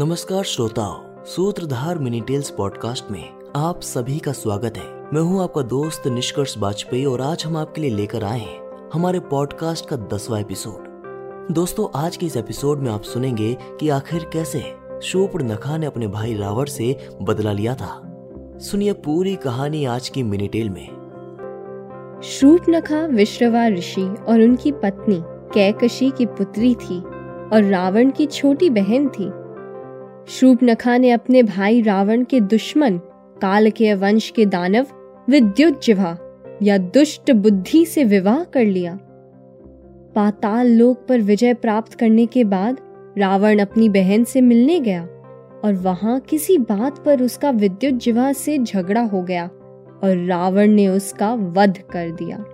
नमस्कार श्रोताओं, सूत्रधार मिनी टेल्स पॉडकास्ट में आप सभी का स्वागत है। मैं हूँ आपका दोस्त निष्कर्ष वाजपेयी और आज हम आपके लिए लेकर आए हैं हमारे पॉडकास्ट का दसवा एपिसोड। दोस्तों, आज के इस एपिसोड में आप सुनेंगे कि आखिर कैसे शूप नखा ने अपने भाई रावण से बदला लिया था। सुनिए पूरी कहानी आज की मिनी टेल में शूर्पनखा विश्रवा ऋषि और उनकी पत्नी कैकशी की पुत्री थी और रावण की छोटी बहन थी। शूर्पनखा ने अपने भाई रावण के दुश्मन काल के वंश के दानव विद्युत जिवा या दुष्ट बुद्धि से विवाह कर लिया। पाताल लोक पर विजय प्राप्त करने के बाद रावण अपनी बहन से मिलने गया और वहाँ किसी बात पर उसका विद्युत जिवा से झगड़ा हो गया और रावण ने उसका वध कर दिया।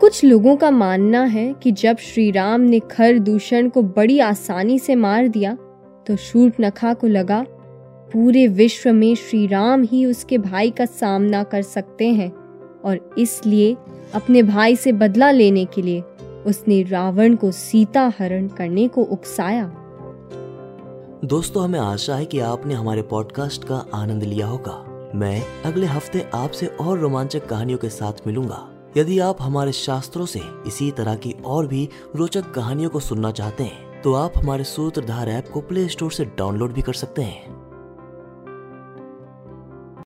कुछ लोगों का मानना है कि जब श्री राम ने खर दूषण को बड़ी आसानी से मार दिया तो शूर्पनखा को लगा, पूरे विश्व में श्री राम ही उसके भाई का सामना कर सकते हैं और इसलिए अपने भाई से बदला लेने के लिए उसने रावण को सीता हरण करने को उकसाया। दोस्तों, हमें आशा है कि आपने हमारे पॉडकास्ट का आनंद लिया होगा। मैं अगले हफ़्ते आपसे और रोमांचक कहानियों के साथ मिलूँगा। यदि आप हमारे शास्त्रों से इसी तरह की और भी रोचक कहानियों को सुनना चाहते हैं तो आप हमारे सूत्रधार ऐप को प्ले स्टोर से डाउनलोड भी कर सकते हैं।